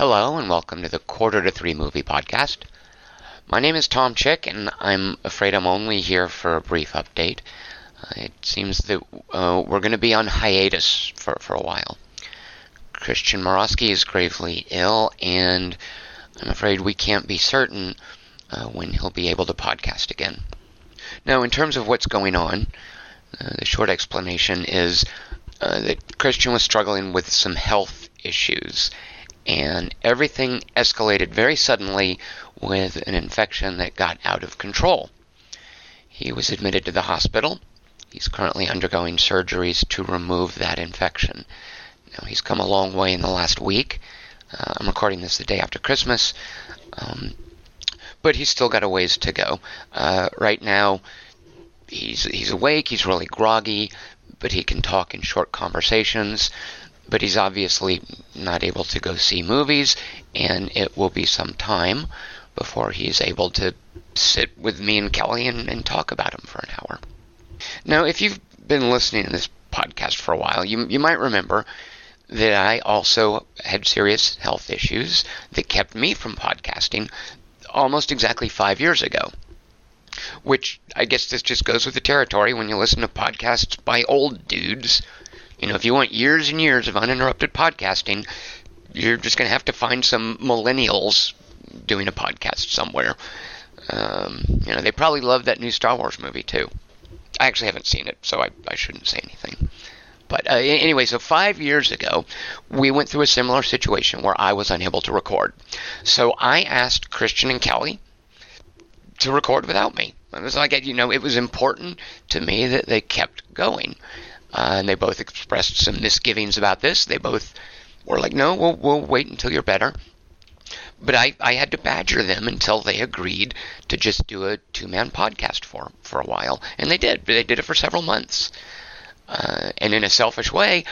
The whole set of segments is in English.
Hello, and welcome to the Quarter to Three Movie Podcast. My name is Tom Chick, and I'm afraid I'm only here for a brief update. Uh, it seems that uh, we're going to be on hiatus for, for a while. Christian Morosky is gravely ill, and I'm afraid we can't be certain uh, when he'll be able to podcast again. Now, in terms of what's going on, uh, the short explanation is uh, that Christian was struggling with some health issues and everything escalated very suddenly with an infection that got out of control. He was admitted to the hospital. He's currently undergoing surgeries to remove that infection. Now, he's come a long way in the last week. Uh, I'm recording this the day after Christmas, um, but he's still got a ways to go. Uh, right now, he's he's awake. He's really groggy, but he can talk in short conversations but he's obviously not able to go see movies, and it will be some time before he's able to sit with me and Kelly and, and talk about him for an hour. Now, if you've been listening to this podcast for a while, you, you might remember that I also had serious health issues that kept me from podcasting almost exactly five years ago. Which I guess this just goes with the territory when you listen to podcasts by old dudes you know, if you want years and years of uninterrupted podcasting, you're just going to have to find some millennials doing a podcast somewhere. Um, you know, they probably love that new Star Wars movie too. I actually haven't seen it, so I, I shouldn't say anything. But uh, anyway, so five years ago, we went through a similar situation where I was unable to record. So I asked Christian and Kelly to record without me. It was like, you know, it was important to me that they kept going. Uh, and they both expressed some misgivings about this. They both were like, no, we'll, we'll wait until you're better. But I, I had to badger them until they agreed to just do a two man podcast for, for a while. And they did. They did it for several months. Uh, and in a selfish way,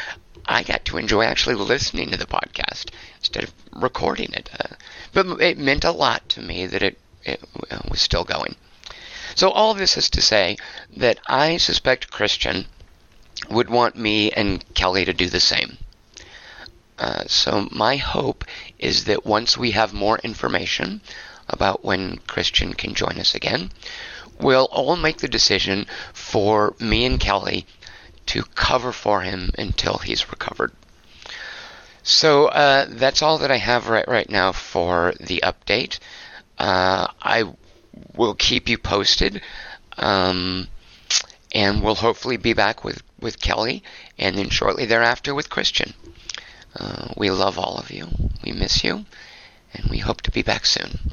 I got to enjoy actually listening to the podcast instead of recording it. Uh, but it meant a lot to me that it, it was still going. So all this is to say that I suspect Christian would want me and Kelly to do the same. Uh, so my hope is that once we have more information about when Christian can join us again, we'll all make the decision for me and Kelly to cover for him until he's recovered. So uh, that's all that I have right right now for the update. Uh, I will keep you posted. Um, and we'll hopefully be back with, with Kelly and then shortly thereafter with Christian. Uh, we love all of you. We miss you, and we hope to be back soon.